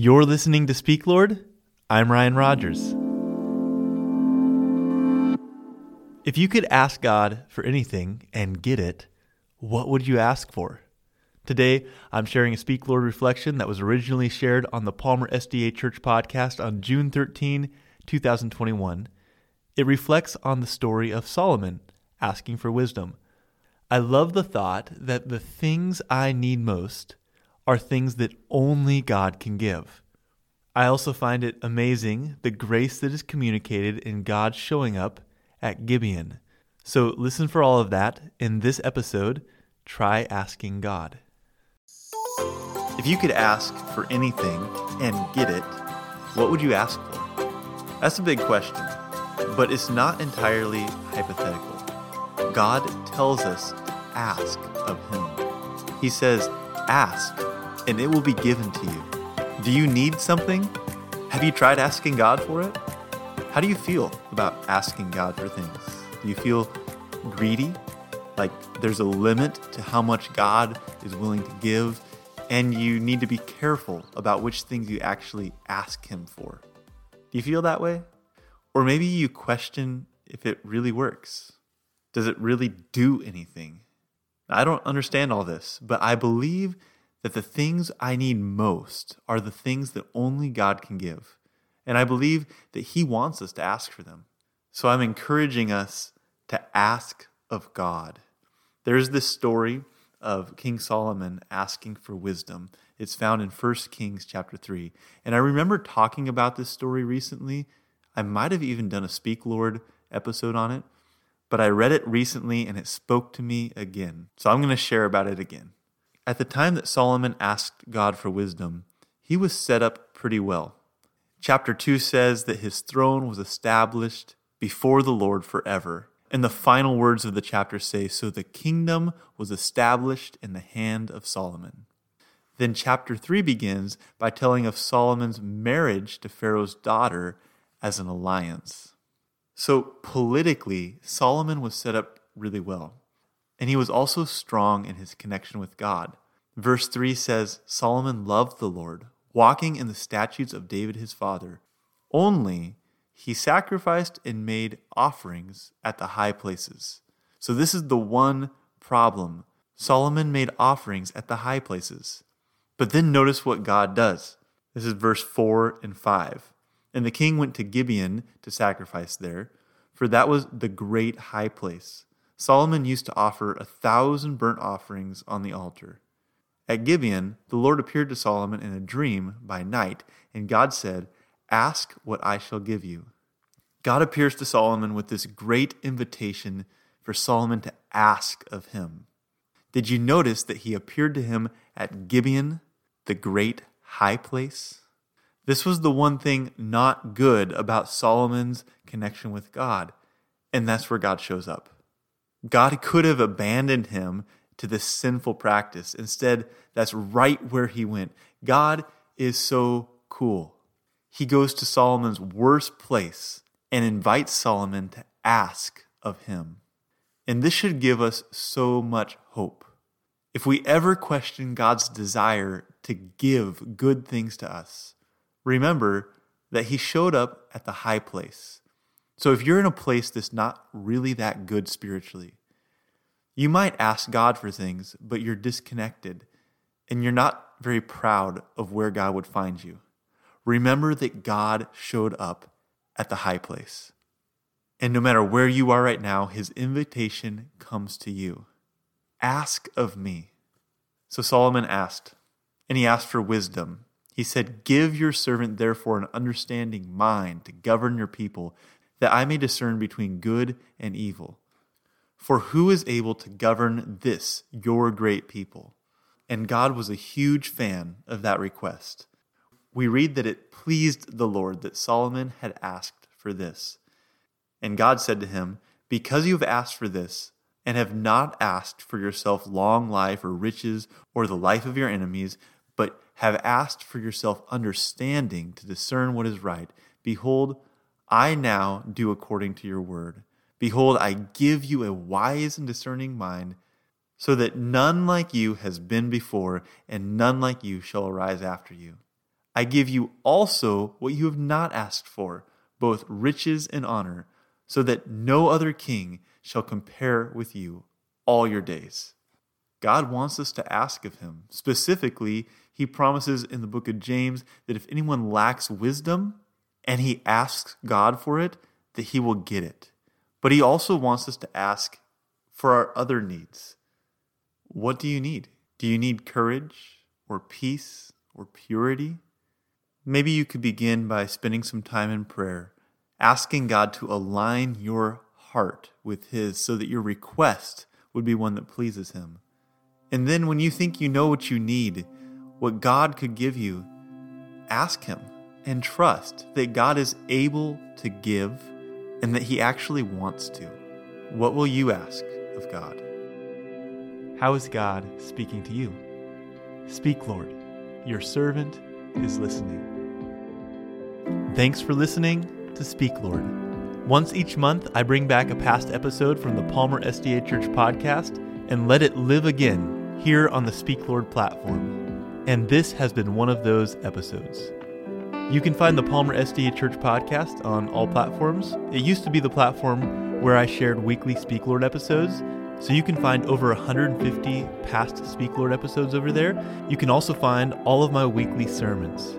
You're listening to Speak Lord. I'm Ryan Rogers. If you could ask God for anything and get it, what would you ask for? Today, I'm sharing a Speak Lord reflection that was originally shared on the Palmer SDA Church podcast on June 13, 2021. It reflects on the story of Solomon asking for wisdom. I love the thought that the things I need most are things that only God can give. I also find it amazing the grace that is communicated in God showing up at Gibeon. So listen for all of that in this episode. Try asking God. If you could ask for anything and get it, what would you ask for? That's a big question, but it's not entirely hypothetical. God tells us to ask of Him. He says, Ask, and it will be given to you. Do you need something? Have you tried asking God for it? How do you feel about asking God for things? Do you feel greedy? Like there's a limit to how much God is willing to give, and you need to be careful about which things you actually ask Him for. Do you feel that way? Or maybe you question if it really works. Does it really do anything? I don't understand all this, but I believe that the things I need most are the things that only God can give. And I believe that He wants us to ask for them. So I'm encouraging us to ask of God. There's this story of King Solomon asking for wisdom. It's found in 1 Kings chapter 3. And I remember talking about this story recently. I might have even done a Speak Lord episode on it, but I read it recently and it spoke to me again. So I'm going to share about it again. At the time that Solomon asked God for wisdom, he was set up pretty well. Chapter 2 says that his throne was established before the Lord forever. And the final words of the chapter say, So the kingdom was established in the hand of Solomon. Then chapter 3 begins by telling of Solomon's marriage to Pharaoh's daughter as an alliance. So politically, Solomon was set up really well. And he was also strong in his connection with God. Verse 3 says Solomon loved the Lord, walking in the statutes of David his father. Only he sacrificed and made offerings at the high places. So, this is the one problem. Solomon made offerings at the high places. But then notice what God does. This is verse 4 and 5. And the king went to Gibeon to sacrifice there, for that was the great high place. Solomon used to offer a thousand burnt offerings on the altar. At Gibeon, the Lord appeared to Solomon in a dream by night, and God said, Ask what I shall give you. God appears to Solomon with this great invitation for Solomon to ask of him. Did you notice that he appeared to him at Gibeon, the great high place? This was the one thing not good about Solomon's connection with God, and that's where God shows up. God could have abandoned him to this sinful practice. Instead, that's right where he went. God is so cool. He goes to Solomon's worst place and invites Solomon to ask of him. And this should give us so much hope. If we ever question God's desire to give good things to us, remember that He showed up at the high place. So if you're in a place that's not really that good spiritually, you might ask God for things, but you're disconnected and you're not very proud of where God would find you. Remember that God showed up at the high place. And no matter where you are right now, his invitation comes to you. Ask of me. So Solomon asked, and he asked for wisdom. He said, Give your servant therefore an understanding mind to govern your people, that I may discern between good and evil. For who is able to govern this, your great people? And God was a huge fan of that request. We read that it pleased the Lord that Solomon had asked for this. And God said to him, Because you have asked for this, and have not asked for yourself long life or riches or the life of your enemies, but have asked for yourself understanding to discern what is right, behold, I now do according to your word. Behold, I give you a wise and discerning mind, so that none like you has been before, and none like you shall arise after you. I give you also what you have not asked for, both riches and honor, so that no other king shall compare with you all your days. God wants us to ask of him. Specifically, he promises in the book of James that if anyone lacks wisdom and he asks God for it, that he will get it. But he also wants us to ask for our other needs. What do you need? Do you need courage or peace or purity? Maybe you could begin by spending some time in prayer, asking God to align your heart with His so that your request would be one that pleases Him. And then when you think you know what you need, what God could give you, ask Him and trust that God is able to give and that He actually wants to. What will you ask of God? How is God speaking to you? Speak, Lord. Your servant is listening. Thanks for listening to Speak, Lord. Once each month, I bring back a past episode from the Palmer SDA Church podcast and let it live again here on the Speak Lord platform. And this has been one of those episodes. You can find the Palmer SDA Church podcast on all platforms. It used to be the platform where I shared weekly Speak Lord episodes, so you can find over 150 past Speak Lord episodes over there. You can also find all of my weekly sermons.